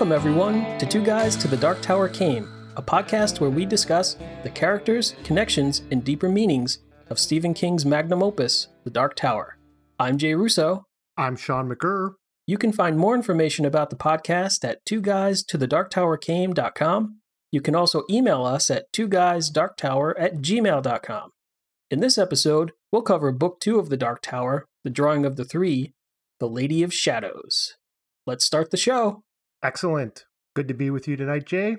Welcome, everyone, to Two Guys to the Dark Tower Came, a podcast where we discuss the characters, connections, and deeper meanings of Stephen King's magnum opus, The Dark Tower. I'm Jay Russo. I'm Sean McGurr. You can find more information about the podcast at two guys to the dark tower came.com. You can also email us at two guys dark tower at gmail.com. In this episode, we'll cover book two of The Dark Tower, The Drawing of the Three, The Lady of Shadows. Let's start the show. Excellent. Good to be with you tonight, Jay.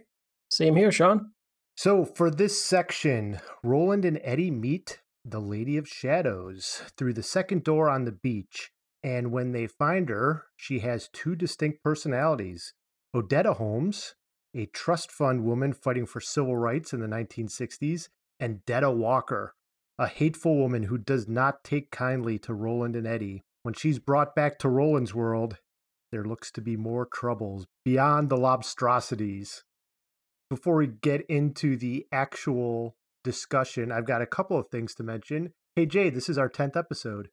Same here, Sean. So, for this section, Roland and Eddie meet the Lady of Shadows through the second door on the beach. And when they find her, she has two distinct personalities Odetta Holmes, a trust fund woman fighting for civil rights in the 1960s, and Detta Walker, a hateful woman who does not take kindly to Roland and Eddie. When she's brought back to Roland's world, there looks to be more troubles beyond the lobstrosities. Before we get into the actual discussion, I've got a couple of things to mention. Hey, Jay, this is our 10th episode.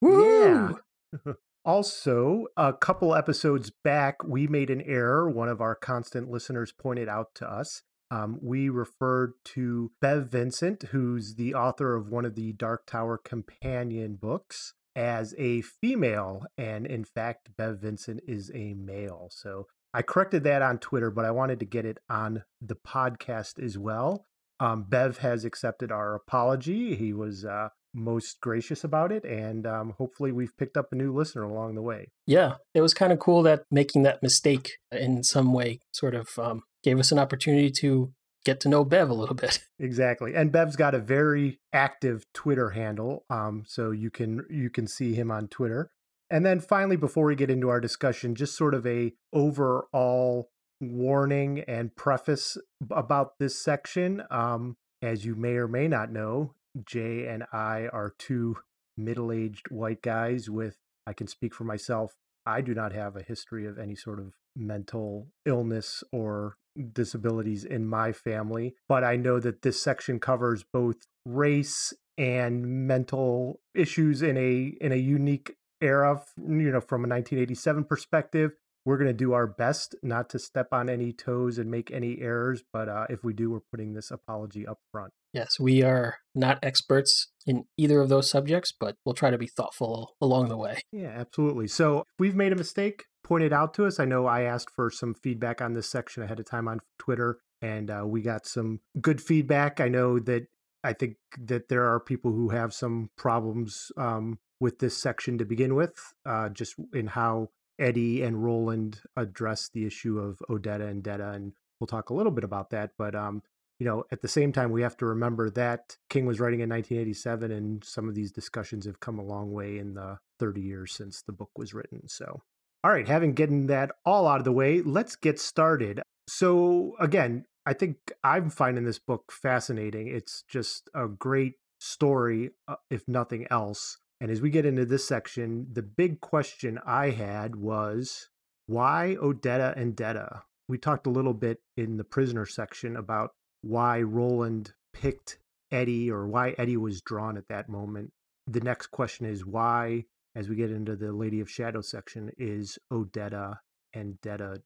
Woo! Yeah. also, a couple episodes back, we made an error. One of our constant listeners pointed out to us. Um, we referred to Bev Vincent, who's the author of one of the Dark Tower companion books, as a female. And in fact, Bev Vincent is a male. So I corrected that on Twitter, but I wanted to get it on the podcast as well. Um, Bev has accepted our apology. He was uh, most gracious about it, and um, hopefully, we've picked up a new listener along the way. Yeah, it was kind of cool that making that mistake in some way sort of um, gave us an opportunity to get to know Bev a little bit. Exactly, and Bev's got a very active Twitter handle, um, so you can you can see him on Twitter. And then finally, before we get into our discussion, just sort of a overall warning and preface about this section. Um, as you may or may not know, Jay and I are two middle aged white guys with, I can speak for myself, I do not have a history of any sort of mental illness or disabilities in my family, but I know that this section covers both race and mental issues in a in a unique era, you know, from a 1987 perspective. We're going to do our best not to step on any toes and make any errors, but uh, if we do, we're putting this apology up front. Yes, we are not experts in either of those subjects, but we'll try to be thoughtful along the way. Yeah, absolutely. So if we've made a mistake, point it out to us. I know I asked for some feedback on this section ahead of time on Twitter, and uh, we got some good feedback. I know that I think that there are people who have some problems um, with this section to begin with, uh, just in how Eddie and Roland address the issue of Odetta and Detta, and we'll talk a little bit about that. But um, you know, at the same time, we have to remember that King was writing in 1987, and some of these discussions have come a long way in the 30 years since the book was written. So, all right, having gotten that all out of the way, let's get started. So, again, I think I'm finding this book fascinating. It's just a great story, uh, if nothing else. And as we get into this section, the big question I had was why Odetta and Detta? We talked a little bit in the prisoner section about why Roland picked Eddie or why Eddie was drawn at that moment. The next question is why, as we get into the Lady of Shadow section, is Odetta and Detta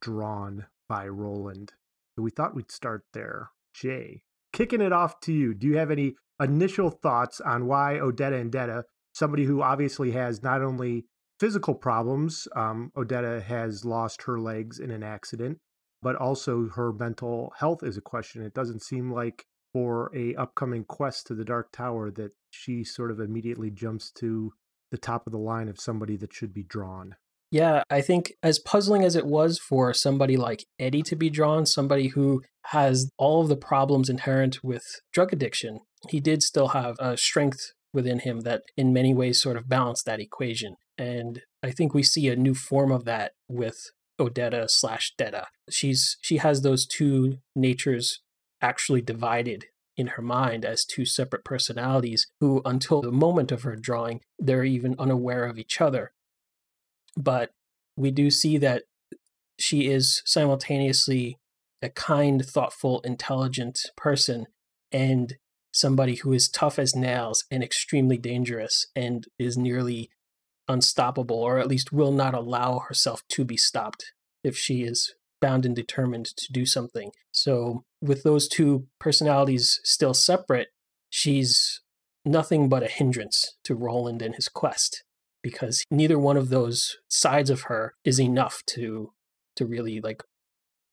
drawn by Roland? So we thought we'd start there. Jay, kicking it off to you. Do you have any initial thoughts on why Odetta and Detta, somebody who obviously has not only physical problems, um, Odetta has lost her legs in an accident, but also her mental health is a question. It doesn't seem like for a upcoming quest to the Dark Tower that she sort of immediately jumps to the top of the line of somebody that should be drawn. Yeah, I think as puzzling as it was for somebody like Eddie to be drawn, somebody who has all of the problems inherent with drug addiction, he did still have a strength within him that in many ways sort of balanced that equation. And I think we see a new form of that with Odetta slash Detta. She's she has those two natures actually divided in her mind as two separate personalities who until the moment of her drawing they're even unaware of each other. But we do see that she is simultaneously a kind thoughtful intelligent person and somebody who is tough as nails and extremely dangerous and is nearly unstoppable, or at least will not allow herself to be stopped if she is bound and determined to do something. So, with those two personalities still separate, she's nothing but a hindrance to Roland and his quest because neither one of those sides of her is enough to to really like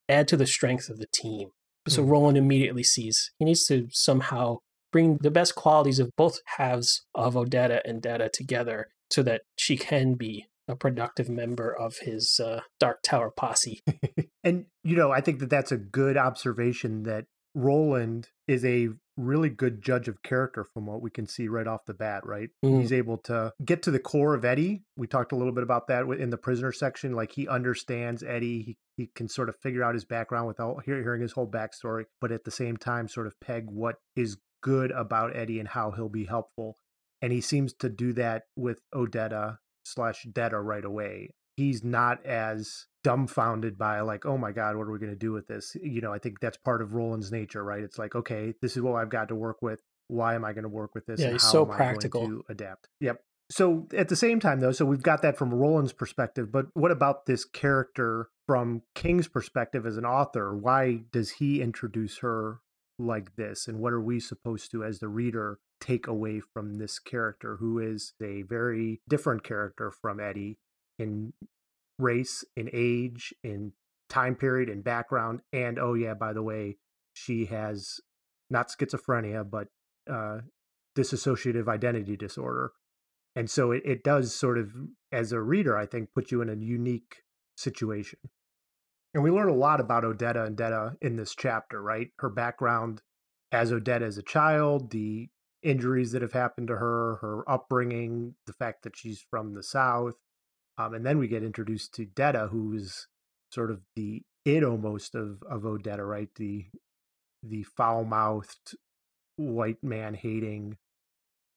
add to the strength of the team. So mm. Roland immediately sees he needs to somehow bring the best qualities of both halves of Odetta and Detta together so that she can be a productive member of his uh, Dark Tower posse. and, you know, I think that that's a good observation that Roland is a really good judge of character from what we can see right off the bat, right? Mm. He's able to get to the core of Eddie. We talked a little bit about that in the prisoner section. Like he understands Eddie. He, he can sort of figure out his background without hearing his whole backstory, but at the same time, sort of peg what is good about Eddie and how he'll be helpful. And he seems to do that with Odetta slash Detta right away. He's not as dumbfounded by like, oh my God, what are we going to do with this? You know, I think that's part of Roland's nature, right? It's like, okay, this is what I've got to work with. Why am I going to work with this? Yeah, he's so practical. to adapt. Yep. So at the same time, though, so we've got that from Roland's perspective, but what about this character from King's perspective as an author? Why does he introduce her like this and what are we supposed to as the reader take away from this character who is a very different character from Eddie in race in age in time period and background and oh yeah by the way she has not schizophrenia but uh dissociative identity disorder and so it, it does sort of as a reader i think put you in a unique situation and we learn a lot about Odetta and Detta in this chapter, right? Her background as Odetta as a child, the injuries that have happened to her, her upbringing, the fact that she's from the South. Um, and then we get introduced to Detta, who's sort of the it almost of, of Odetta, right? The the foul mouthed, white man hating,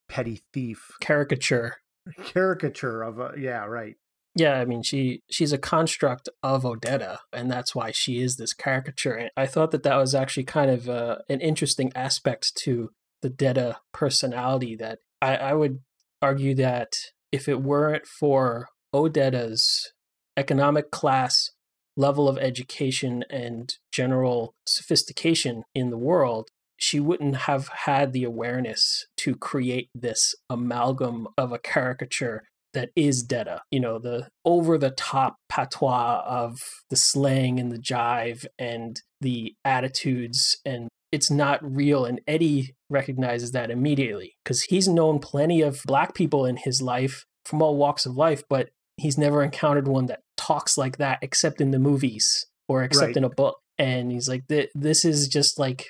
petty thief caricature. Caricature of a yeah, right. Yeah, I mean she she's a construct of Odetta, and that's why she is this caricature. And I thought that that was actually kind of uh, an interesting aspect to the Detta personality. That I, I would argue that if it weren't for Odetta's economic class, level of education, and general sophistication in the world, she wouldn't have had the awareness to create this amalgam of a caricature that is Detta. You know, the over the top patois of the slang and the jive and the attitudes and it's not real and Eddie recognizes that immediately because he's known plenty of black people in his life from all walks of life but he's never encountered one that talks like that except in the movies or except right. in a book and he's like this is just like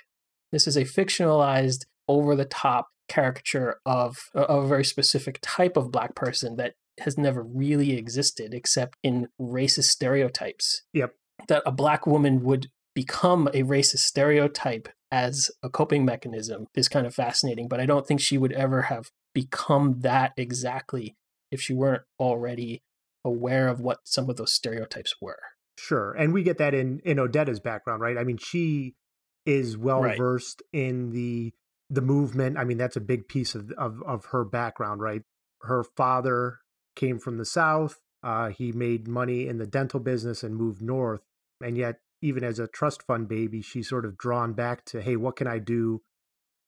this is a fictionalized over the top caricature of, of a very specific type of black person that has never really existed except in racist stereotypes. Yep. That a black woman would become a racist stereotype as a coping mechanism is kind of fascinating, but I don't think she would ever have become that exactly if she weren't already aware of what some of those stereotypes were. Sure. And we get that in in Odetta's background, right? I mean, she is well right. versed in the the movement. I mean, that's a big piece of, of, of her background, right? Her father came from the South. Uh, he made money in the dental business and moved north. And yet, even as a trust fund baby, she's sort of drawn back to, hey, what can I do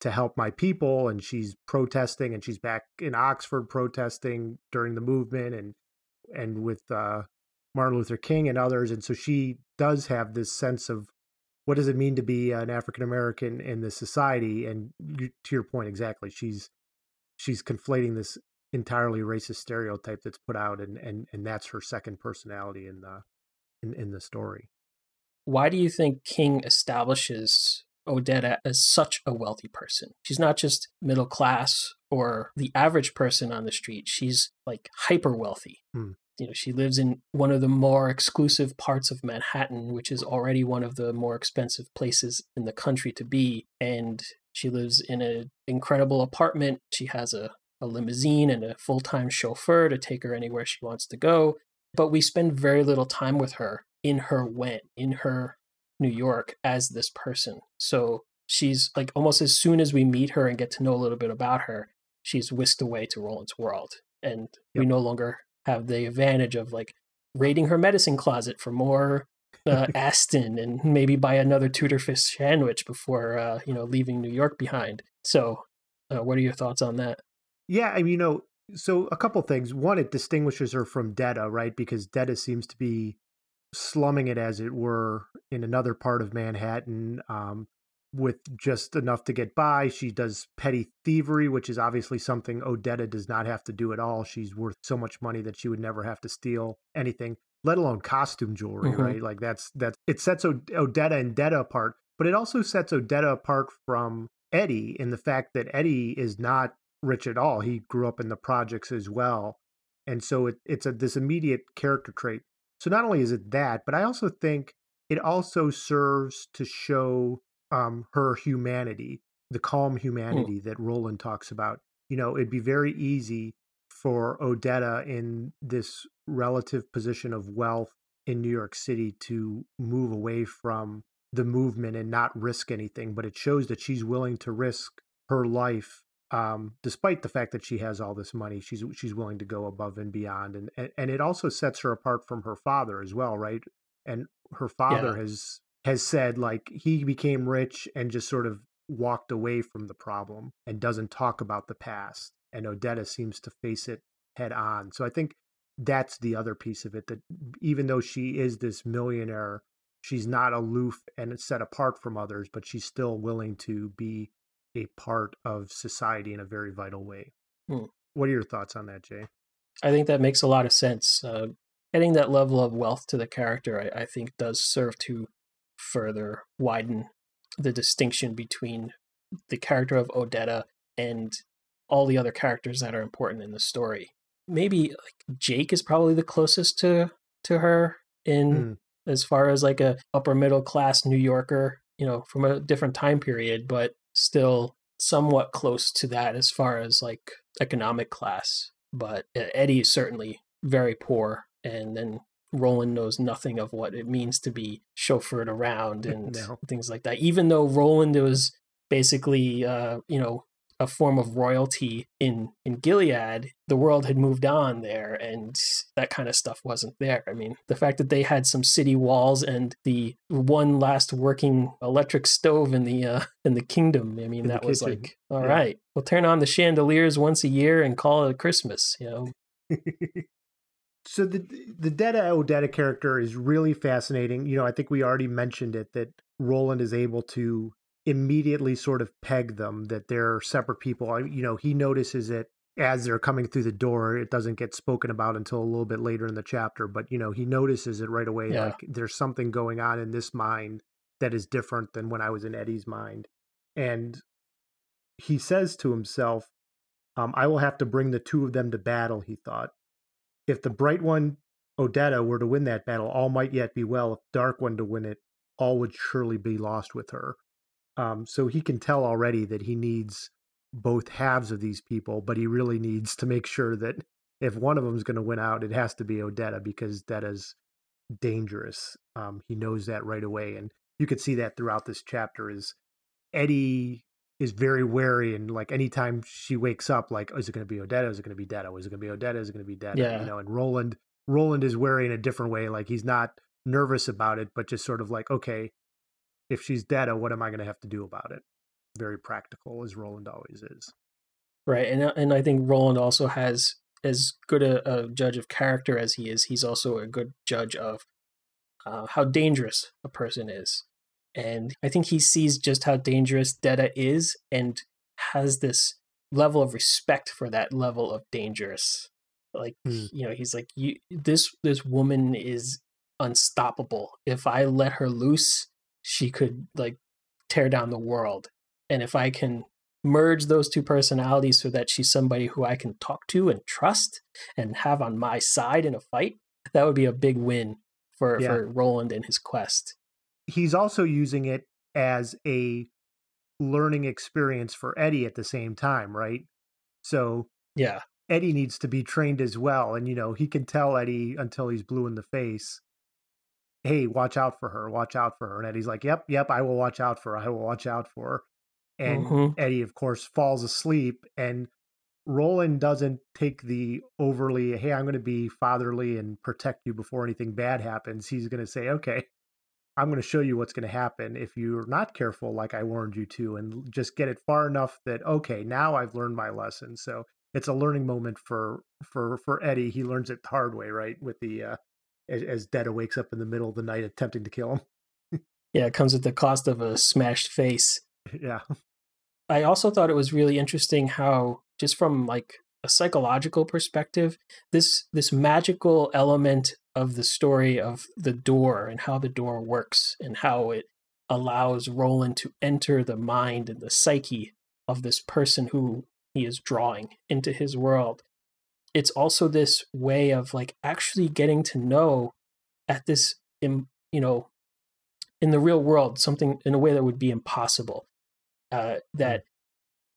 to help my people? And she's protesting, and she's back in Oxford protesting during the movement and and with uh, Martin Luther King and others. And so she does have this sense of what does it mean to be an African American in this society? And you, to your point, exactly, she's she's conflating this entirely racist stereotype that's put out, and and and that's her second personality in the in in the story. Why do you think King establishes Odetta as such a wealthy person? She's not just middle class or the average person on the street. She's like hyper wealthy. Hmm you know she lives in one of the more exclusive parts of Manhattan, which is already one of the more expensive places in the country to be, and she lives in an incredible apartment. She has a, a limousine and a full time chauffeur to take her anywhere she wants to go. But we spend very little time with her in her when in her New York as this person. So she's like almost as soon as we meet her and get to know a little bit about her, she's whisked away to Roland's world. And yep. we no longer have the advantage of like raiding her medicine closet for more uh, astin and maybe buy another tooter fish sandwich before uh, you know leaving New York behind. So, uh, what are your thoughts on that? Yeah, I mean, you know, so a couple things. One, it distinguishes her from Detta, right? Because Detta seems to be slumming it, as it were, in another part of Manhattan. Um, with just enough to get by. She does petty thievery, which is obviously something Odetta does not have to do at all. She's worth so much money that she would never have to steal anything, let alone costume jewelry, mm-hmm. right? Like that's that's it sets Odetta and Detta apart, but it also sets Odetta apart from Eddie in the fact that Eddie is not rich at all. He grew up in the projects as well. And so it, it's a this immediate character trait. So not only is it that, but I also think it also serves to show um, her humanity, the calm hmm. humanity mm. that Roland talks about. You know, it'd be very easy for Odetta in this relative position of wealth in New York City to move away from the movement and not risk anything. But it shows that she's willing to risk her life, um, despite the fact that she has all this money. She's she's willing to go above and beyond, and and, and it also sets her apart from her father as well, right? And her father yeah. has has said like he became rich and just sort of walked away from the problem and doesn't talk about the past. And Odetta seems to face it head on. So I think that's the other piece of it that even though she is this millionaire, she's not aloof and set apart from others, but she's still willing to be a part of society in a very vital way. Hmm. What are your thoughts on that, Jay? I think that makes a lot of sense. Uh, adding that level of wealth to the character, I, I think, does serve to further widen the distinction between the character of Odetta and all the other characters that are important in the story. Maybe like Jake is probably the closest to to her in mm. as far as like a upper middle class New Yorker, you know, from a different time period, but still somewhat close to that as far as like economic class. But Eddie is certainly very poor, and then Roland knows nothing of what it means to be chauffeured around and no. things like that. Even though Roland was basically, uh, you know, a form of royalty in in Gilead, the world had moved on there, and that kind of stuff wasn't there. I mean, the fact that they had some city walls and the one last working electric stove in the uh, in the kingdom. I mean, in that was like, all yeah. right, we'll turn on the chandeliers once a year and call it a Christmas. You know. so the the Detta Odetta character is really fascinating. You know, I think we already mentioned it that Roland is able to immediately sort of peg them that they're separate people. You know, he notices it as they're coming through the door. It doesn't get spoken about until a little bit later in the chapter, but you know, he notices it right away. Yeah. Like there's something going on in this mind that is different than when I was in Eddie's mind, and he says to himself, um, "I will have to bring the two of them to battle." He thought if the bright one, Odetta, were to win that battle, all might yet be well. If dark one to win it, all would surely be lost with her. Um, so he can tell already that he needs both halves of these people, but he really needs to make sure that if one of them is going to win out, it has to be Odetta because that is dangerous. Um, he knows that right away, and you could see that throughout this chapter. Is Eddie is very wary and like anytime she wakes up, like, oh, is it going to be Odetta? Is it going to be Detta? Is it going to be Odetta? Is it going to be Detta? Yeah. You know, and Roland, Roland is wary in a different way. Like he's not nervous about it, but just sort of like, okay, if she's Detta, what am I going to have to do about it? Very practical, as Roland always is. Right, and uh, and I think Roland also has as good a, a judge of character as he is. He's also a good judge of uh, how dangerous a person is. And I think he sees just how dangerous Detta is and has this level of respect for that level of dangerous. Like, mm. you know, he's like, you, this, this woman is unstoppable. If I let her loose, she could like tear down the world. And if I can merge those two personalities so that she's somebody who I can talk to and trust and have on my side in a fight, that would be a big win for, yeah. for Roland and his quest he's also using it as a learning experience for Eddie at the same time, right? So yeah, Eddie needs to be trained as well, and you know he can tell Eddie until he's blue in the face, "Hey, watch out for her, watch out for her." And Eddie's like, "Yep, yep, I will watch out for her. I will watch out for her." And mm-hmm. Eddie, of course, falls asleep, and Roland doesn't take the overly, "Hey, I'm going to be fatherly and protect you before anything bad happens." He's going to say, "Okay, I'm going to show you what's going to happen if you're not careful, like I warned you to, and just get it far enough that okay, now I've learned my lesson. So it's a learning moment for for for Eddie. He learns it the hard way, right? With the uh, as, as Detta wakes up in the middle of the night attempting to kill him. yeah, it comes at the cost of a smashed face. Yeah. I also thought it was really interesting how just from like a psychological perspective, this this magical element of the story of the door and how the door works and how it allows Roland to enter the mind and the psyche of this person who he is drawing into his world. It's also this way of like actually getting to know at this, in, you know, in the real world, something in a way that would be impossible. Uh, that mm.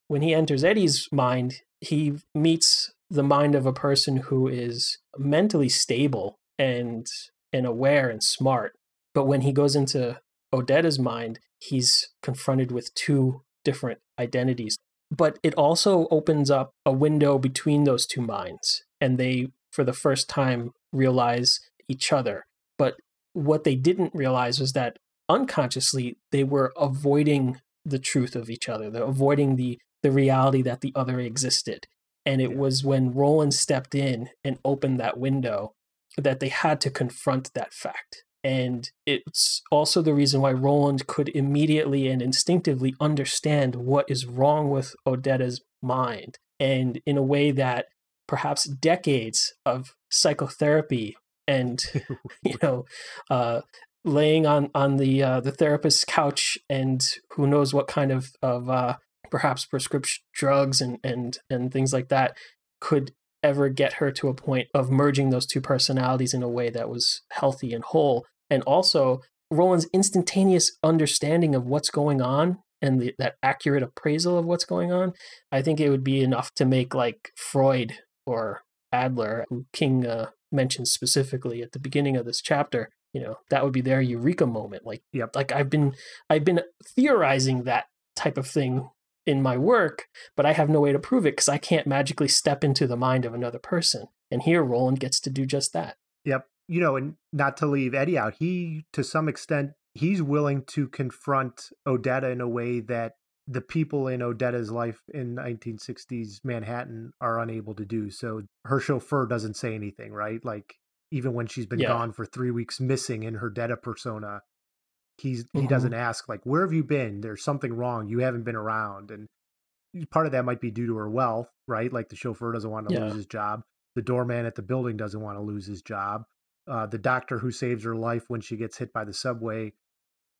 when he enters Eddie's mind, he meets the mind of a person who is mentally stable and and aware and smart. But when he goes into Odetta's mind, he's confronted with two different identities. But it also opens up a window between those two minds, and they, for the first time, realize each other. But what they didn't realize was that unconsciously they were avoiding the truth of each other. They're avoiding the the reality that the other existed. And it was when Roland stepped in and opened that window that they had to confront that fact. And it's also the reason why Roland could immediately and instinctively understand what is wrong with Odetta's mind. And in a way that perhaps decades of psychotherapy and, you know, uh, laying on on the uh, the therapist's couch and who knows what kind of of uh, perhaps prescription drugs and and and things like that could ever get her to a point of merging those two personalities in a way that was healthy and whole. And also, Roland's instantaneous understanding of what's going on and the, that accurate appraisal of what's going on, I think it would be enough to make like Freud or Adler, who King uh, mentions specifically at the beginning of this chapter, you know, that would be their eureka moment. Like, yep. like I've been, I've been theorizing that type of thing in my work, but I have no way to prove it because I can't magically step into the mind of another person. And here, Roland gets to do just that. Yep. You know, and not to leave Eddie out, he, to some extent, he's willing to confront Odetta in a way that the people in Odetta's life in 1960s Manhattan are unable to do. So her chauffeur doesn't say anything, right? Like even when she's been yeah. gone for three weeks missing in her Detta persona, he's he mm-hmm. doesn't ask like where have you been there's something wrong you haven't been around and part of that might be due to her wealth right like the chauffeur doesn't want to yeah. lose his job the doorman at the building doesn't want to lose his job uh, the doctor who saves her life when she gets hit by the subway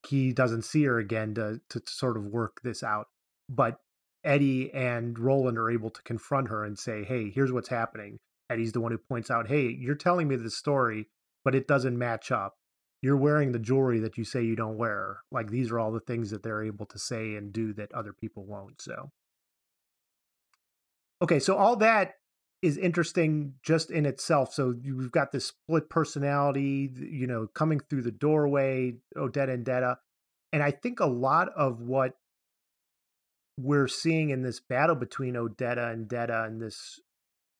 he doesn't see her again to, to sort of work this out but eddie and roland are able to confront her and say hey here's what's happening eddie's the one who points out hey you're telling me this story but it doesn't match up you're wearing the jewelry that you say you don't wear. Like these are all the things that they're able to say and do that other people won't. So, okay, so all that is interesting just in itself. So you've got this split personality, you know, coming through the doorway, Odetta and Detta. And I think a lot of what we're seeing in this battle between Odetta and Detta and this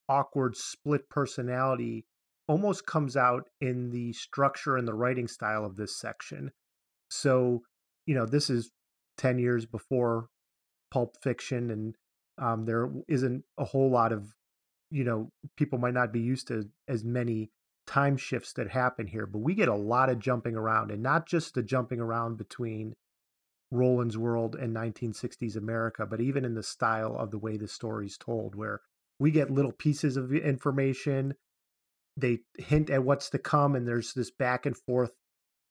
awkward split personality almost comes out in the structure and the writing style of this section. So, you know, this is 10 years before pulp fiction and um, there isn't a whole lot of you know people might not be used to as many time shifts that happen here but we get a lot of jumping around and not just the jumping around between roland's world and 1960s america but even in the style of the way the story's told where we get little pieces of information. They hint at what's to come and there's this back and forth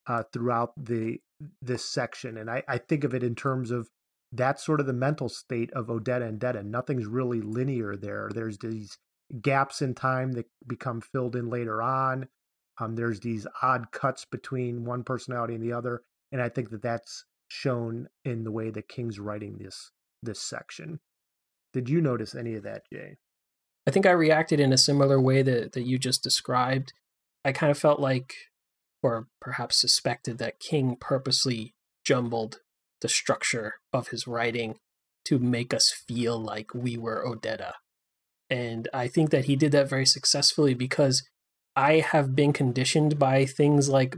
uh, throughout the this section and I, I think of it in terms of that's sort of the mental state of odetta and detta. Nothing's really linear there. There's these gaps in time that become filled in later on um, there's these odd cuts between one personality and the other and i think that that's shown in the way that king's writing this this section did you notice any of that jay I think I reacted in a similar way that, that you just described. I kind of felt like, or perhaps suspected, that King purposely jumbled the structure of his writing to make us feel like we were Odetta. And I think that he did that very successfully because I have been conditioned by things like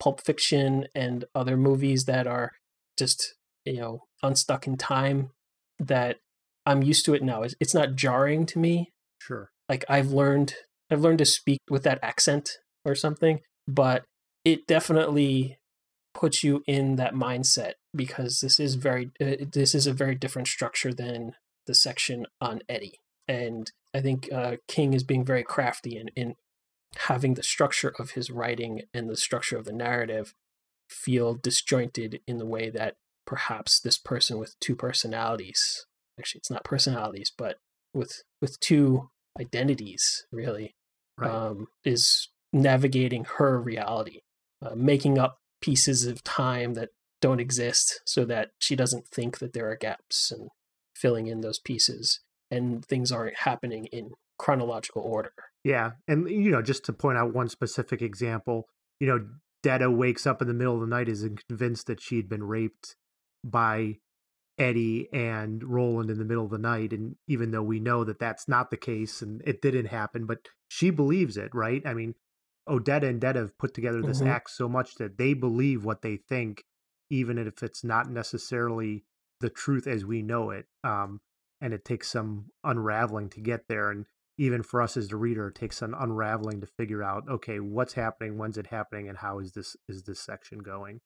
Pulp Fiction and other movies that are just you know unstuck in time that I'm used to it now. It's, it's not jarring to me. Sure. Like I've learned I've learned to speak with that accent or something, but it definitely puts you in that mindset because this is very uh, this is a very different structure than the section on Eddie. And I think uh, King is being very crafty in, in having the structure of his writing and the structure of the narrative feel disjointed in the way that perhaps this person with two personalities actually it's not personalities but with with two identities really right. um, is navigating her reality uh, making up pieces of time that don't exist so that she doesn't think that there are gaps and filling in those pieces and things aren't happening in chronological order. Yeah. And, you know, just to point out one specific example, you know, Detta wakes up in the middle of the night, is convinced that she'd been raped by Eddie and Roland in the middle of the night. And even though we know that that's not the case and it didn't happen, but she believes it, right? I mean, Odetta and Detta have put together this mm-hmm. act so much that they believe what they think, even if it's not necessarily the truth as we know it. Um, and it takes some unraveling to get there. And even for us as the reader, it takes some unraveling to figure out, okay, what's happening, when's it happening, and how is this is this section going?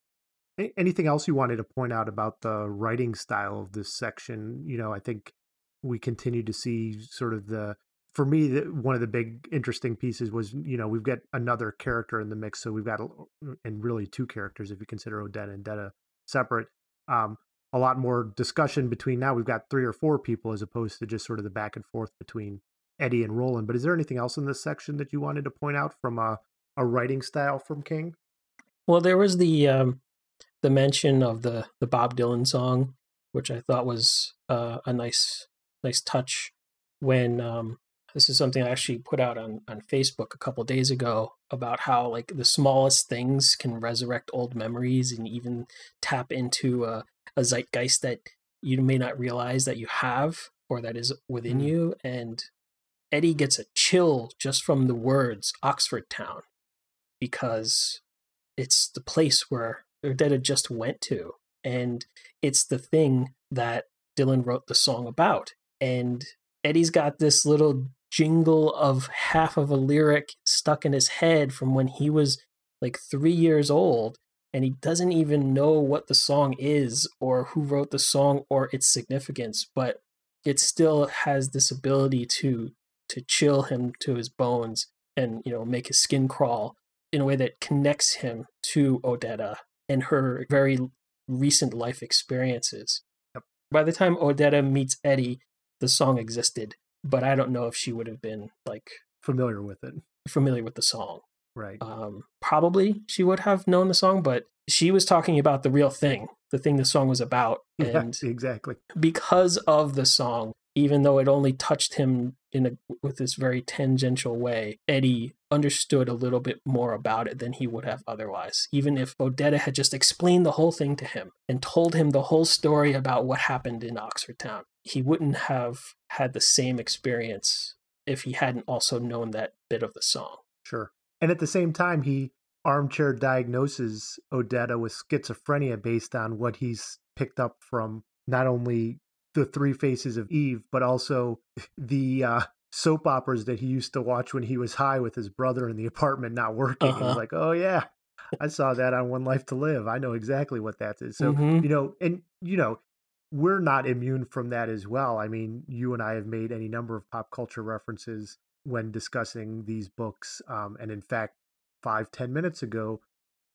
Anything else you wanted to point out about the writing style of this section? You know, I think we continue to see sort of the for me, the, one of the big interesting pieces was, you know, we've got another character in the mix. So we've got, a, and really two characters if you consider Odetta and Detta separate. Um, a lot more discussion between now. We've got three or four people as opposed to just sort of the back and forth between Eddie and Roland. But is there anything else in this section that you wanted to point out from a, a writing style from King? Well, there was the um, the mention of the the Bob Dylan song, which I thought was uh, a nice nice touch when um, this is something I actually put out on, on Facebook a couple days ago about how like the smallest things can resurrect old memories and even tap into a, a zeitgeist that you may not realize that you have or that is within mm. you. And Eddie gets a chill just from the words Oxford Town because it's the place where Odetta just went to. And it's the thing that Dylan wrote the song about. And Eddie's got this little jingle of half of a lyric stuck in his head from when he was like three years old and he doesn't even know what the song is or who wrote the song or its significance but it still has this ability to to chill him to his bones and you know make his skin crawl in a way that connects him to odetta and her very recent life experiences. By the time odetta meets eddie the song existed but I don't know if she would have been like familiar with it, familiar with the song. Right. Um, probably she would have known the song, but she was talking about the real thing, the thing the song was about, and yeah, exactly because of the song, even though it only touched him in a with this very tangential way, Eddie understood a little bit more about it than he would have otherwise. Even if Odetta had just explained the whole thing to him and told him the whole story about what happened in Oxford Town, he wouldn't have had the same experience if he hadn't also known that bit of the song. Sure. And at the same time, he armchair diagnoses Odetta with schizophrenia based on what he's picked up from not only the Three Faces of Eve, but also the uh, soap operas that he used to watch when he was high with his brother in the apartment not working. Uh-huh. He's like, oh, yeah, I saw that on One Life to Live. I know exactly what that is. So, mm-hmm. you know, and, you know, we're not immune from that as well. I mean, you and I have made any number of pop culture references when discussing these books. Um, and in fact, five ten minutes ago,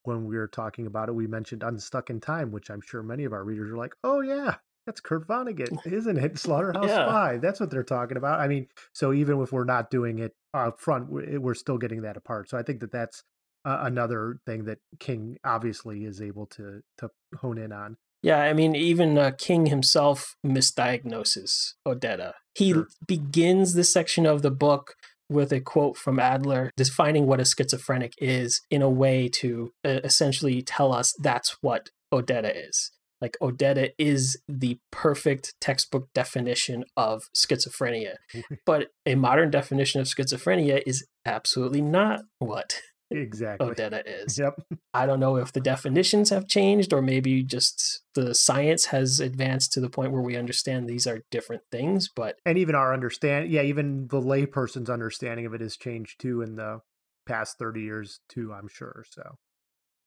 when we were talking about it, we mentioned Unstuck in Time, which I'm sure many of our readers are like, oh, yeah, that's Kurt Vonnegut, isn't it? Slaughterhouse yeah. Five. That's what they're talking about. I mean, so even if we're not doing it up front, we're still getting that apart. So I think that that's uh, another thing that King obviously is able to to hone in on. Yeah, I mean, even uh, King himself misdiagnoses Odetta. He sure. begins this section of the book with a quote from Adler defining what a schizophrenic is in a way to uh, essentially tell us that's what Odetta is. Like, Odetta is the perfect textbook definition of schizophrenia. but a modern definition of schizophrenia is absolutely not what exactly. Odetta is. Yep. I don't know if the definitions have changed or maybe just the science has advanced to the point where we understand these are different things, but And even our understand, yeah, even the layperson's understanding of it has changed too in the past 30 years too, I'm sure. So,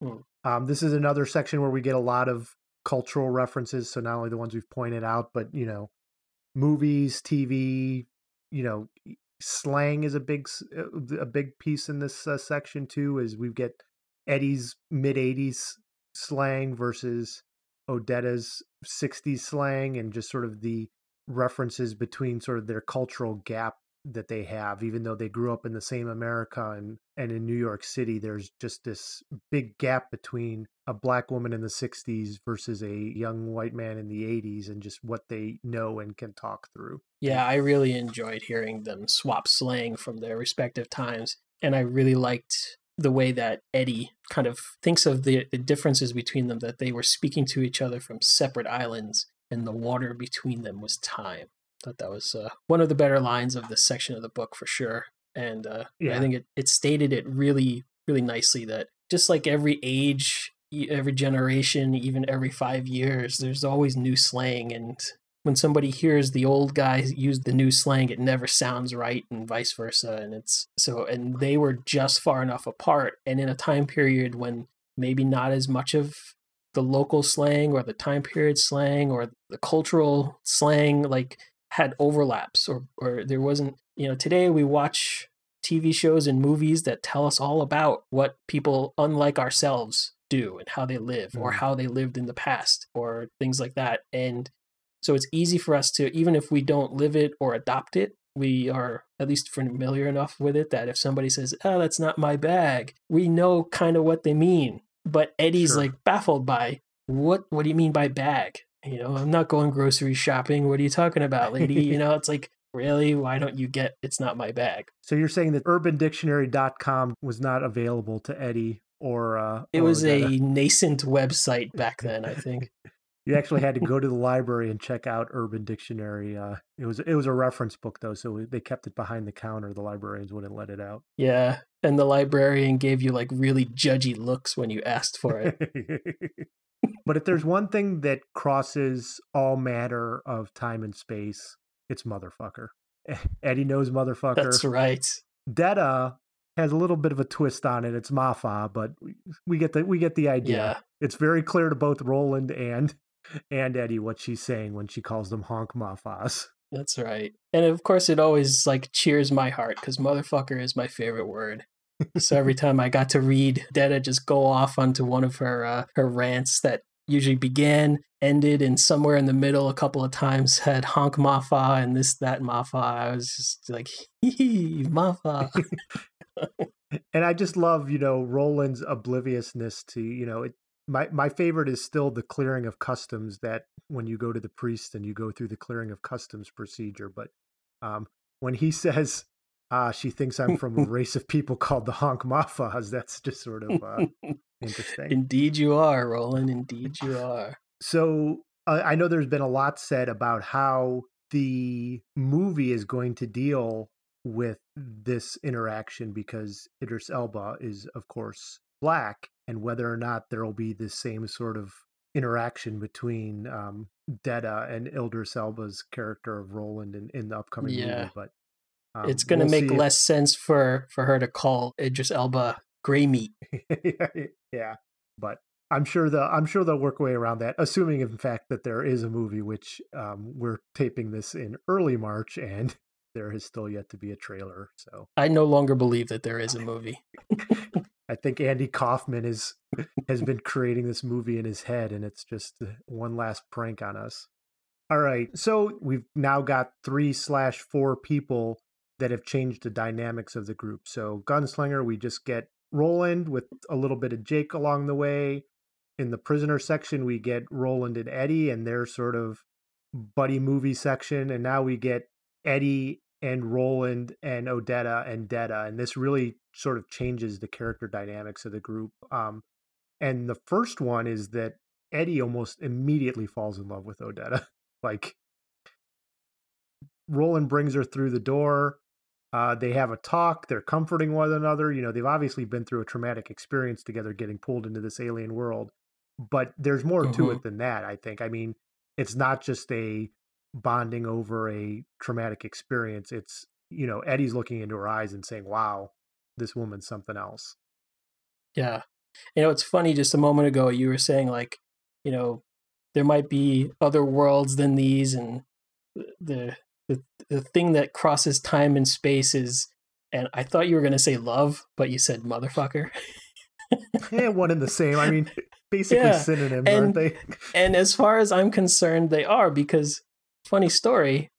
Hmm. um, this is another section where we get a lot of cultural references. So not only the ones we've pointed out, but you know, movies, TV, you know, slang is a big uh, a big piece in this uh, section too. Is we get Eddie's mid 80s slang versus Odetta's 60s slang, and just sort of the references between sort of their cultural gap that they have, even though they grew up in the same America and, and in New York City, there's just this big gap between a black woman in the 60s versus a young white man in the 80s and just what they know and can talk through. yeah, I really enjoyed hearing them swap slang from their respective times. And I really liked the way that Eddie kind of thinks of the, the differences between them, that they were speaking to each other from separate islands and the water between them was time. Thought that was uh, one of the better lines of this section of the book for sure. And uh, Yeah. I think it, it stated it really, really nicely that just like every age, every generation, even every five years, there's always new slang. And when somebody hears the old guy use the new slang, it never sounds right, and vice versa. And it's so, and they were just far enough apart, and in a time period when maybe not as much of the local slang or the time period slang or the cultural slang like had overlaps or or there wasn't you know today we watch TV shows and movies that tell us all about what people unlike ourselves do and how they live or Mhm. how they lived in the past or things like that and so it's easy for us to even if we don't live it or adopt it we are at least familiar enough with it that if somebody says oh that's not my bag we know kind of what they mean but eddie's Sure. like baffled by what what do you mean by bag you know i'm not going grocery shopping what are you talking about lady you know it's like really why don't you get it's not my bag So you're saying that urbandictionary.com was not available to Eddie or uh it or was a Odetta? nascent website back then i think You actually had to go to the library and check out Urban Dictionary. Uh, it was it was a reference book though, so they kept it behind the counter. The librarians wouldn't let it out. yeah and the librarian gave you like really judgy looks when you asked for it but if there's one thing that crosses all matter of time and space, it's motherfucker. Eddie knows motherfucker. that's right Detta has a little bit of a twist on it. It's Mafa, but we- get the we get the idea. yeah It's very clear to both Roland and and Eddie what she's saying when she calls them honk mafas. That's right. And of course, it always like cheers my heart because motherfucker is my favorite word. so every time I got to read Detta just go off onto one of her uh, her rants that usually began, ended, and somewhere in the middle a couple of times had honk mafa and this that mafa. I was just like hee mafa. And I just love, you know, Roland's obliviousness to, you know, it my my favorite is still the clearing of customs that when you go to the priest and you go through the clearing of customs procedure. But um when he says ah she thinks I'm from a race of people called the honk mafas, that's just sort of uh interesting. Indeed, you are, Roland. Indeed, you are. So uh, I know there's been a lot said about how the movie is going to deal with this interaction because Idris Elba is, of course, black, and whether or not there will be the same sort of interaction between um, Detta and Idris Elba's character of Roland in, in the upcoming Yeah. movie. But um, it's going to we'll make see if- less sense for for her to call Idris Elba gray meat. yeah, but I'm sure the I'm sure they'll work way around that, assuming in fact that there is a movie. Which um, we're taping this in early March, and there is still yet to be a trailer. So I no longer believe that there is a movie. I think Andy Kaufman is has been creating this movie in his head, and it's just uh, one last prank on us. All right, so we've now got three slash four people that have changed the dynamics of the group. So Gunslinger, we just get Roland with a little bit of Jake along the way. In the prisoner section, we get Roland and Eddie and their sort of buddy movie section, and now we get Eddie and Roland and Odetta and Detta, and this really sort of changes the character dynamics of the group. Um, and the first one is that Eddie almost immediately falls in love with Odetta. like Roland brings her through the door. Uh, they have a talk. They're comforting one another. You know, they've obviously been through a traumatic experience together, getting pulled into this alien world. But there's more mm-hmm. to it than that. I think. I mean, it's not just a bonding over a traumatic experience. It's you know, Eddie's looking into her eyes and saying, "Wow, this woman's something else." Yeah, you know, it's funny. Just a moment ago, you were saying like, you know, there might be other worlds than these, and the the the thing that crosses time and space is and I thought you were going to say love, but you said motherfucker. yeah, one and the same. I mean, basically yeah. synonyms, and, aren't they? and as far as I'm concerned, they are because funny story.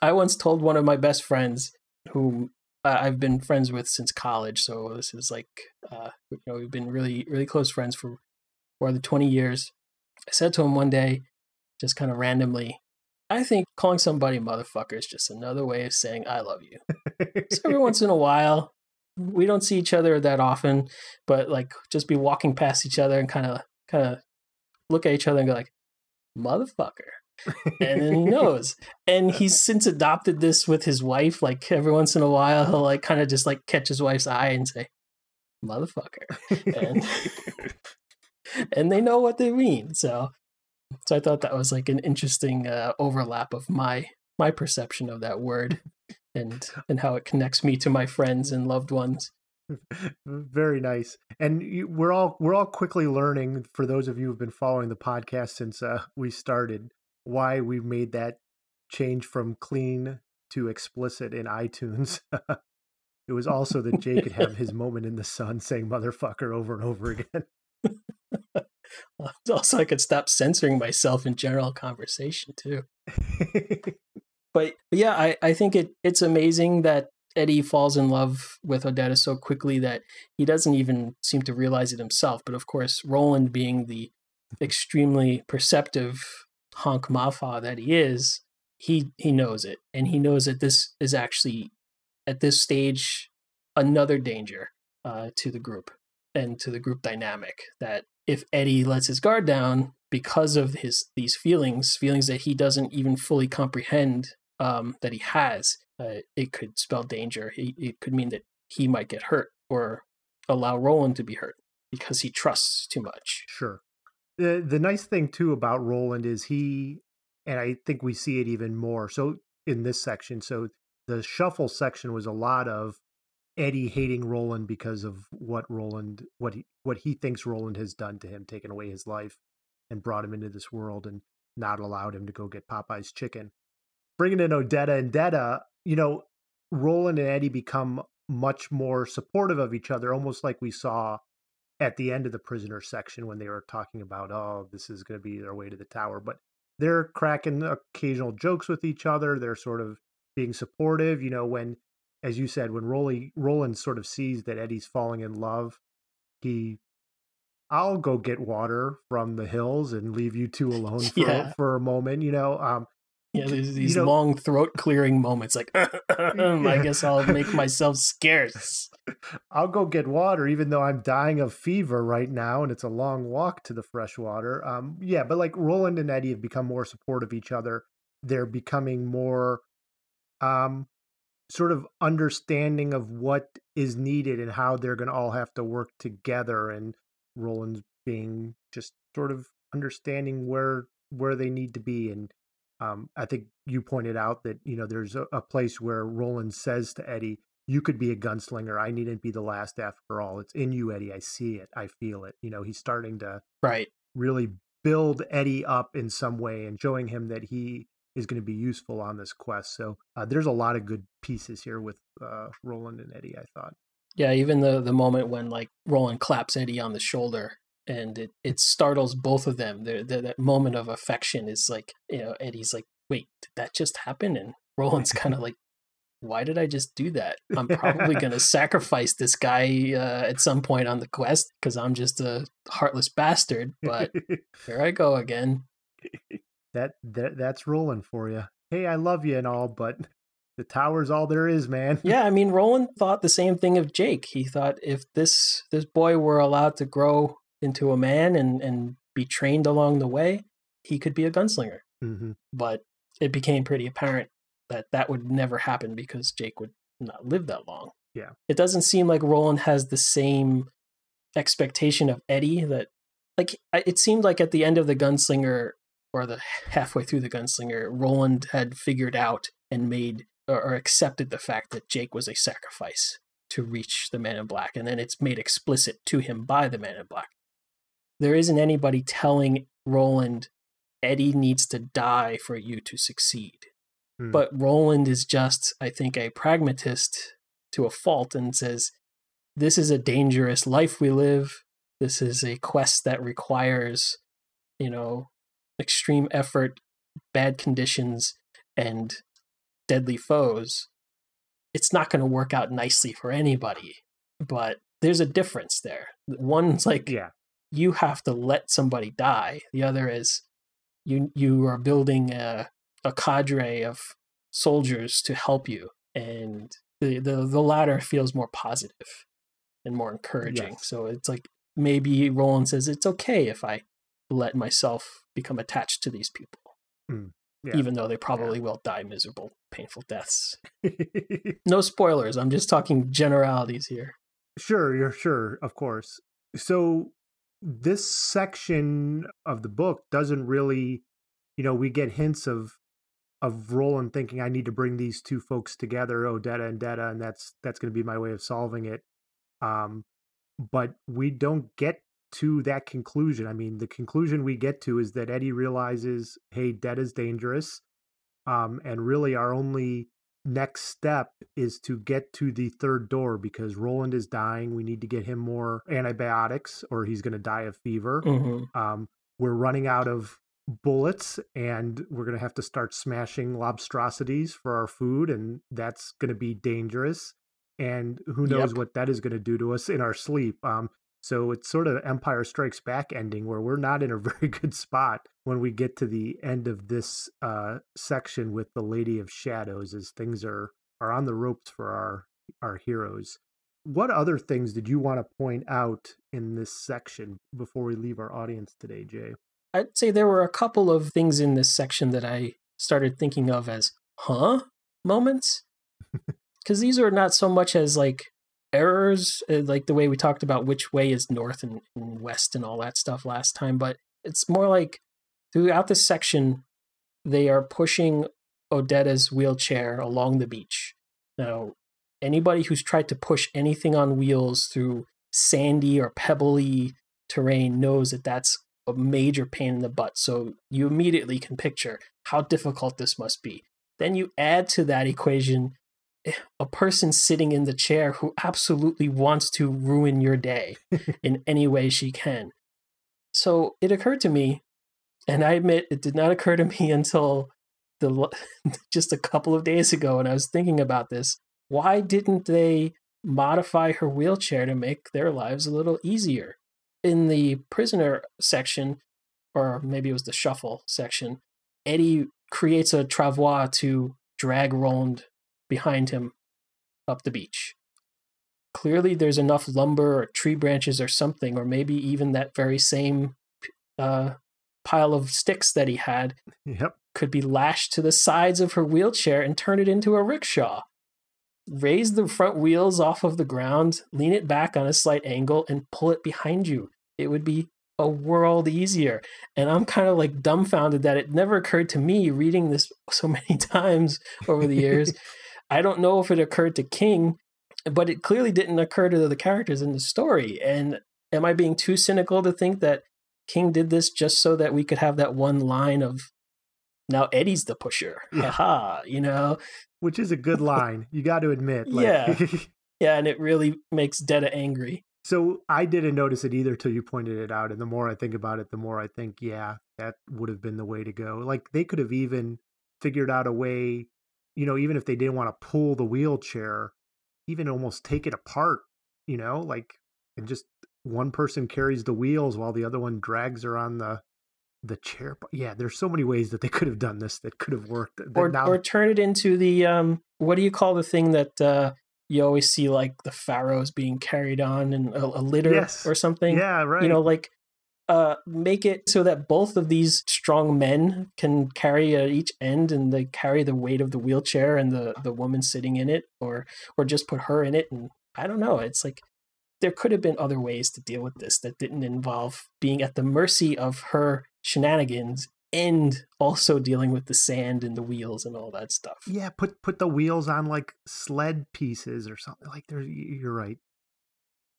I once told one of my best friends who uh, I've been friends with since college, so this is like uh, you know we've been really really close friends for more than 20 years. I said to him one day, just kind of randomly, I think calling somebody motherfucker is just another way of saying I love you. so every once in a while, we don't see each other that often, but like just be walking past each other and kind of kind of look at each other and go like, motherfucker. and then he knows. And he's since adopted this with his wife. Like every once in a while, he'll like kind of just like catch his wife's eye and say, motherfucker. And, and they know what they mean. So so I thought that was like an interesting uh, overlap of my my perception of that word and and how it connects me to my friends and loved ones. Very nice. And you, we're all we're all quickly learning for those of you who've been following the podcast since uh, we started why we've made that change from clean to explicit in iTunes. it was also that Jake could have his moment in the sun saying motherfucker over and over again. also, I could stop censoring myself in general conversation too. but, but yeah, I, I think it it's amazing that Eddie falls in love with Odetta so quickly that he doesn't even seem to realize it himself. But of course, Roland, being the extremely perceptive honk mahfah that he is, he he knows it, and he knows that this is actually at this stage another danger uh, to the group and to the group dynamic that if Eddie lets his guard down because of his these feelings, feelings that he doesn't even fully comprehend um, that he has, uh, it could spell danger. It, it could mean that he might get hurt or allow Roland to be hurt because he trusts too much. Sure. The the nice thing too about Roland is he, and I think we see it even more. So in this section, so the shuffle section was a lot of Eddie hating Roland because of what Roland what he what he thinks Roland has done to him, taken away his life and brought him into this world and not allowed him to go get Popeye's chicken. Bringing in Odetta and Detta, you know, Roland and Eddie become much more supportive of each other, almost like we saw at the end of the prisoner section when they were talking about, oh, this is going to be their way to the tower. But they're cracking occasional jokes with each other. They're sort of being supportive. You know, when as you said, when Rolly, Roland sort of sees that Eddie's falling in love, he, I'll go get water from the hills and leave you two alone for, yeah. for a moment, you know. Um, yeah, these, these you know, long throat clearing moments, like I guess I'll make myself scarce. I'll go get water, even though I'm dying of fever right now, and it's a long walk to the fresh water. Um, yeah, but like Roland and Eddie have become more supportive of each other. They're becoming more um sort of understanding of what is needed and how they're going to all have to work together and Roland's being just sort of understanding where where they need to be and um, I think you pointed out that you know there's a, a, place where Roland says to Eddie, "You could be a gunslinger. I needn't be the last after all. It's in you, Eddie. I see it. I feel it." You know, he's starting to right really build Eddie up in some way and showing him that he is going to be useful on this quest. So uh, there's a lot of good pieces here with uh, Roland and Eddie. I thought. Yeah, even the the moment when like Roland claps Eddie on the shoulder and it, it startles both of them. The, the, that moment of affection is like you know Eddie's like, wait, did that just happen? And Roland's kind of like, why did I just do that? I'm probably going to sacrifice this guy uh, at some point on the quest because I'm just a heartless bastard. But here I go again that, that that's Roland for you. Hey, I love you and all, but the tower's all there is, man. yeah, I mean, Roland thought the same thing of Jake. He thought if this this boy were allowed to grow into a man and and be trained along the way, he could be a gunslinger. Mm-hmm. But it became pretty apparent that that would never happen because Jake would not live that long. Yeah. It doesn't seem like Roland has the same expectation of Eddie that like it seemed like at the end of the gunslinger or the halfway through the gunslinger, Roland had figured out and made or, or accepted the fact that Jake was a sacrifice to reach the man in black, and then it's made explicit to him by the man in black. There isn't anybody telling Roland Eddie needs to die for you to succeed. Hmm. But Roland is just, I think, a pragmatist to a fault and says, This is a dangerous life we live. This is a quest that requires, you know, extreme effort, bad conditions, and deadly foes. It's not going to work out nicely for anybody. But there's a difference there. One's like, yeah. you have to let somebody die. The other is, you you are building a, a cadre of soldiers to help you and the, the the latter feels more positive and more encouraging yes. so it's like maybe roland says it's okay if i let myself become attached to these people mm, yeah. even though they probably yeah. will die miserable painful deaths. No spoilers i'm just talking generalities here. Sure you're sure of course. So this section of the book doesn't really you know we get hints of of roland thinking i need to bring these two folks together. Odetta and detta and that's that's going to be my way of solving it. Um but we don't get to that conclusion i mean the conclusion we get to is that eddie realizes hey Detta is dangerous um and really our only next step is to get to the third door because Roland is dying. We need to get him more antibiotics or he's going to die of fever. Mm-hmm. Um, we're running out of bullets and we're going to have to start smashing lobstrosities for our food and that's going to be dangerous and who knows yep. what that is going to do to us in our sleep um, so it's sort of Empire Strikes Back ending where we're not in a very good spot when we get to the end of this uh, section with the Lady of Shadows, as things are are on the ropes for our our heroes. What other things did you want to point out in this section before we leave our audience today, Jay? I'd say there were a couple of things in this section that I started thinking of as huh moments. Because these are not so much as like errors, uh, like the way we talked about which way is north and, and west and all that stuff last time, but it's more like throughout this section, they are pushing Odetta's wheelchair along the beach. Now, anybody who's tried to push anything on wheels through sandy or pebbly terrain knows that that's a major pain in the butt. So you immediately can picture how difficult this must be. Then you add to that equation a person sitting in the chair who absolutely wants to ruin your day in any way she can. So it occurred to me, and I admit it did not occur to me until the just a couple of days ago when I was thinking about this. Why didn't they modify her wheelchair to make their lives a little easier? In the prisoner section, or maybe it was the shuffle section, Eddie creates a travois to drag Roland behind him up the beach. Clearly, there's enough lumber or tree branches or something, or maybe even that very same uh, pile of sticks that he had yep. could be lashed to the sides of her wheelchair and turn it into a rickshaw. Raise the front wheels off of the ground, lean it back on a slight angle, and pull it behind you. It would be a world easier. And I'm kind of like dumbfounded that it never occurred to me reading this so many times over the years I don't know if it occurred to King, but it clearly didn't occur to the characters in the story. And am I being too cynical to think that King did this just so that we could have that one line of now Eddie's the pusher. Yeah. Haha, you know? Which is a good line, you got to admit. Like... yeah. yeah, and it really makes Detta angry. So I didn't notice it either till you pointed it out. And the more I think about it, the more I think, yeah, that would have been the way to go. Like they could have even figured out a way you know, even if they didn't want to pull the wheelchair, even almost take it apart, you know, like and just one person carries the wheels while the other one drags her on the the chair. Yeah, there's so many ways that they could have done this that could have worked. Or now... or turn it into the um what do you call the thing that uh you always see like the pharaohs being carried on in a, a litter yes. or something. Yeah, right. You know, like uh, make it so that both of these strong men can carry at each end and they carry the weight of the wheelchair and the the woman sitting in it, or or just put her in it. And I don't know. It's like there could have been other ways to deal with this that didn't involve being at the mercy of her shenanigans and also dealing with the sand and the wheels and all that stuff. Yeah, put put the wheels on like sled pieces or something. Like there, you're right.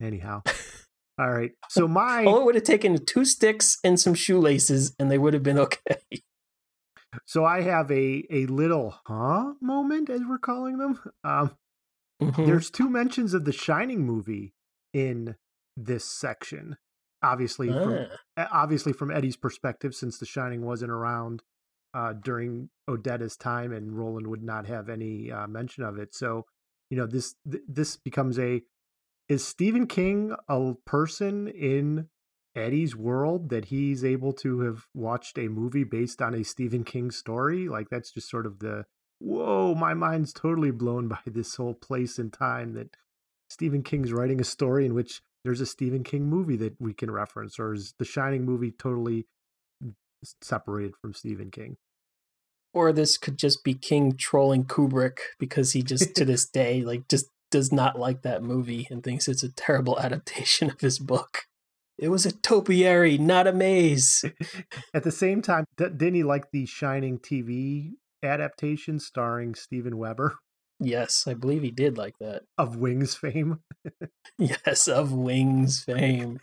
Anyhow, all right. So my oh, it would have taken two sticks and some shoelaces, and they would have been okay. So I have a a little huh moment, as we're calling them. Um, mm-hmm. There's two mentions of the Shining movie in this section obviously ah. from obviously from Eddie's perspective, since The Shining wasn't around uh, during Odetta's time, and Roland would not have any uh, mention of it. So, you know, this th- this becomes a is Stephen King a person in Eddie's world that he's able to have watched a movie based on a Stephen King story? Like that's just sort of the whoa, my mind's totally blown by this whole place and time that Stephen King's writing a story in which there's a Stephen King movie that we can reference, or is the Shining movie totally separated from Stephen King? Or this could just be King trolling Kubrick because he just to this day like just does not like that movie and thinks it's a terrible adaptation of his book. It was a topiary, not a maze. At the same time, didn't he like the Shining TV adaptation starring Steven Weber? Yes, I believe he did like that. Of Wings fame? yes, of Wings fame.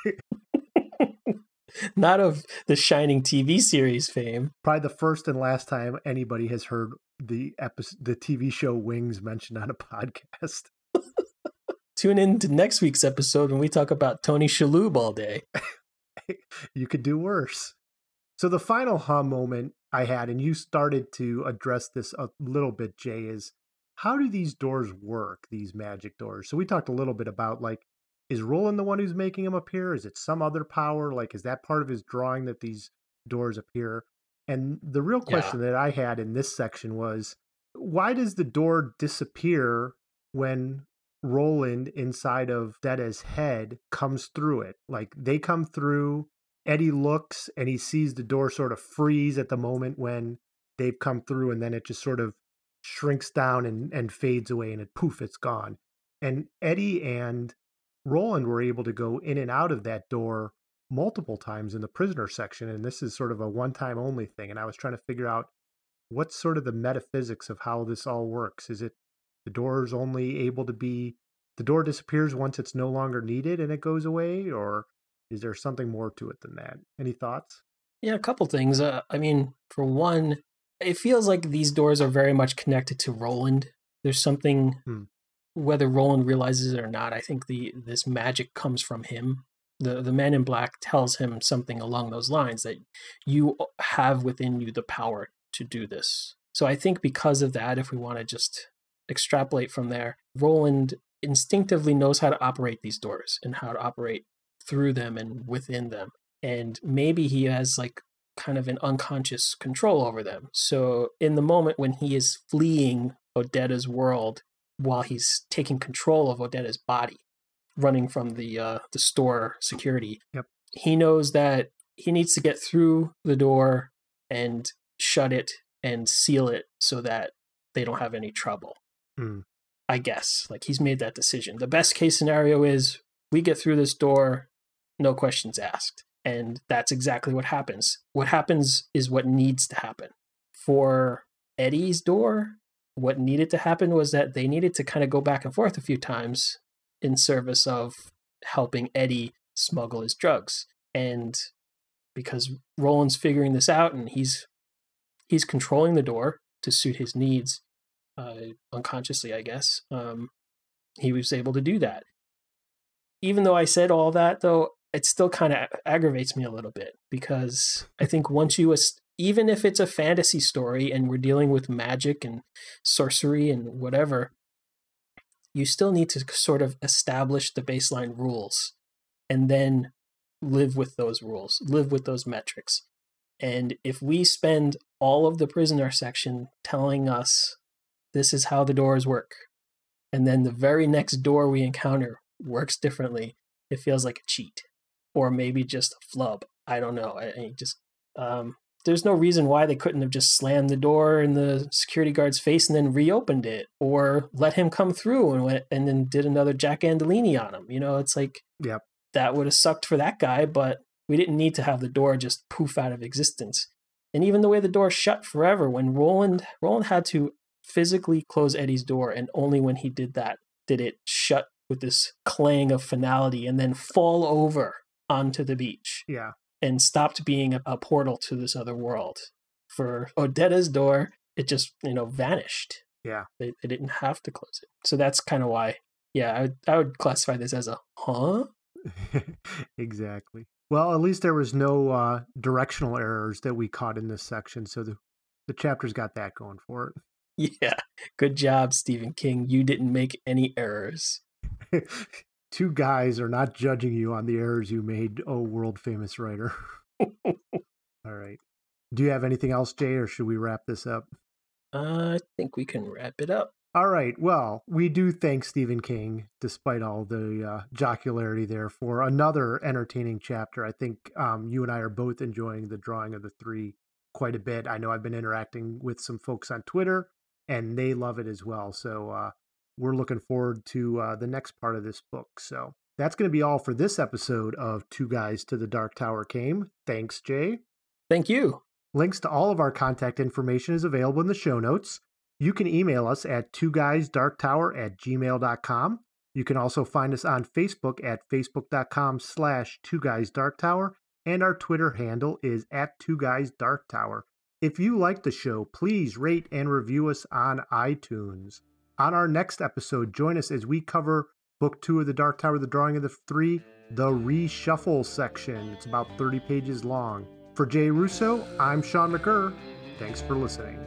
Not of the Shining TV series fame. Probably the first and last time anybody has heard the episode, the TV show Wings mentioned on a podcast. Tune in to next week's episode when we talk about Tony Shalhoub all day. you could do worse. So the final hum moment I had, and you started to address this a little bit, Jay, is how do these doors work, these magic doors? So we talked a little bit about like, is Roland the one who's making them appear? Is it some other power? Like, is that part of his drawing that these doors appear? And the real question yeah. that I had in this section was why does the door disappear when Roland inside of Detta's head comes through it? Like they come through, Eddie looks and he sees the door sort of freeze at the moment when they've come through, and then it just sort of shrinks down and, and fades away and it poof, it's gone. And Eddie and Roland were able to go in and out of that door multiple times in the prisoner section. And this is sort of a one time only thing. And I was trying to figure out what's sort of the metaphysics of how this all works. Is it the door is only able to be, the door disappears once it's no longer needed and it goes away? Or is there something more to it than that? Any thoughts? Yeah, a couple things. Uh, I mean, for one, it feels like these doors are very much connected to Roland. There's something, hmm. whether Roland realizes it or not. I think the this magic comes from him. the The man in black tells him something along those lines that you have within you the power to do this. So I think because of that, if we want to just extrapolate from there, Roland instinctively knows how to operate these doors and how to operate through them and within them. And maybe he has like kind of an unconscious control over them. So in the moment when he is fleeing Odetta's world while he's taking control of Odetta's body, running from the uh, the store security, yep. he knows that he needs to get through the door and shut it and seal it so that they don't have any trouble. Mm. I guess like he's made that decision. The best case scenario is we get through this door, no questions asked. And that's exactly what happens. What happens is what needs to happen. For Eddie's door, what needed to happen was that they needed to kind of go back and forth a few times in service of helping Eddie smuggle his drugs. And because Roland's figuring this out and he's he's controlling the door to suit his needs uh, unconsciously, I guess. Um, he was able to do that. Even though I said all that, though, it still kind of aggravates me a little bit because I think once you, even if it's a fantasy story and we're dealing with magic and sorcery and whatever, you still need to sort of establish the baseline rules and then live with those rules, live with those metrics. And if we spend all of the prisoner section telling us this is how the doors work, and then the very next door we encounter works differently, it feels like a cheat or maybe just a flub. I don't know. I, I just um, there's no reason why they couldn't have just slammed the door in the security guard's face and then reopened it, or let him come through and went and then did another Jack Andolini on him. You know, it's like Yep. that would have sucked for that guy, but we didn't need to have the door just poof out of existence. And even the way the door shut forever, when Roland Roland had to physically close Eddie's door, and only when he did that did it shut with this clang of finality and then fall over onto the beach Yeah. and stopped being a, a portal to this other world. For Odetta's door, it just, you know, vanished. Yeah. They, they didn't have to close it. So that's kind of why, yeah, I would, I would classify this as a huh? exactly. Well, at least there was no uh, directional errors that we caught in this section, so the the chapter's got that going for Yeah. Good job, Stephen King. You didn't make any errors. Two guys are not judging you on the errors you made, oh world famous writer. All right. Do you have anything else, Jay, or should we wrap this up? I think we can wrap it up. All right. Well, we do thank Stephen King, despite all the uh, jocularity there, for another entertaining chapter. I think um, you and I are both enjoying the drawing of the three quite a bit. I know I've been interacting with some folks on Twitter, and they love it as well. So uh, we're looking forward to uh, the next part of this book. So that's going to be all for this episode of Two Guys to the Dark Tower Came. Thanks, Jay. Thank you. Links to all of our contact information is available in the show notes. You can email us at two guysdarktower at gmail.com. You can also find us on Facebook at facebook.com slash two guys dark tower, and our Twitter handle is at two guys dark tower. If you like the show, please rate and review us on iTunes. On our next episode, join us as we cover book two of the Dark Tower, the drawing of the three, the reshuffle section. It's about 30 pages long. For Jay Russo, I'm Sean McGurr. Thanks for listening.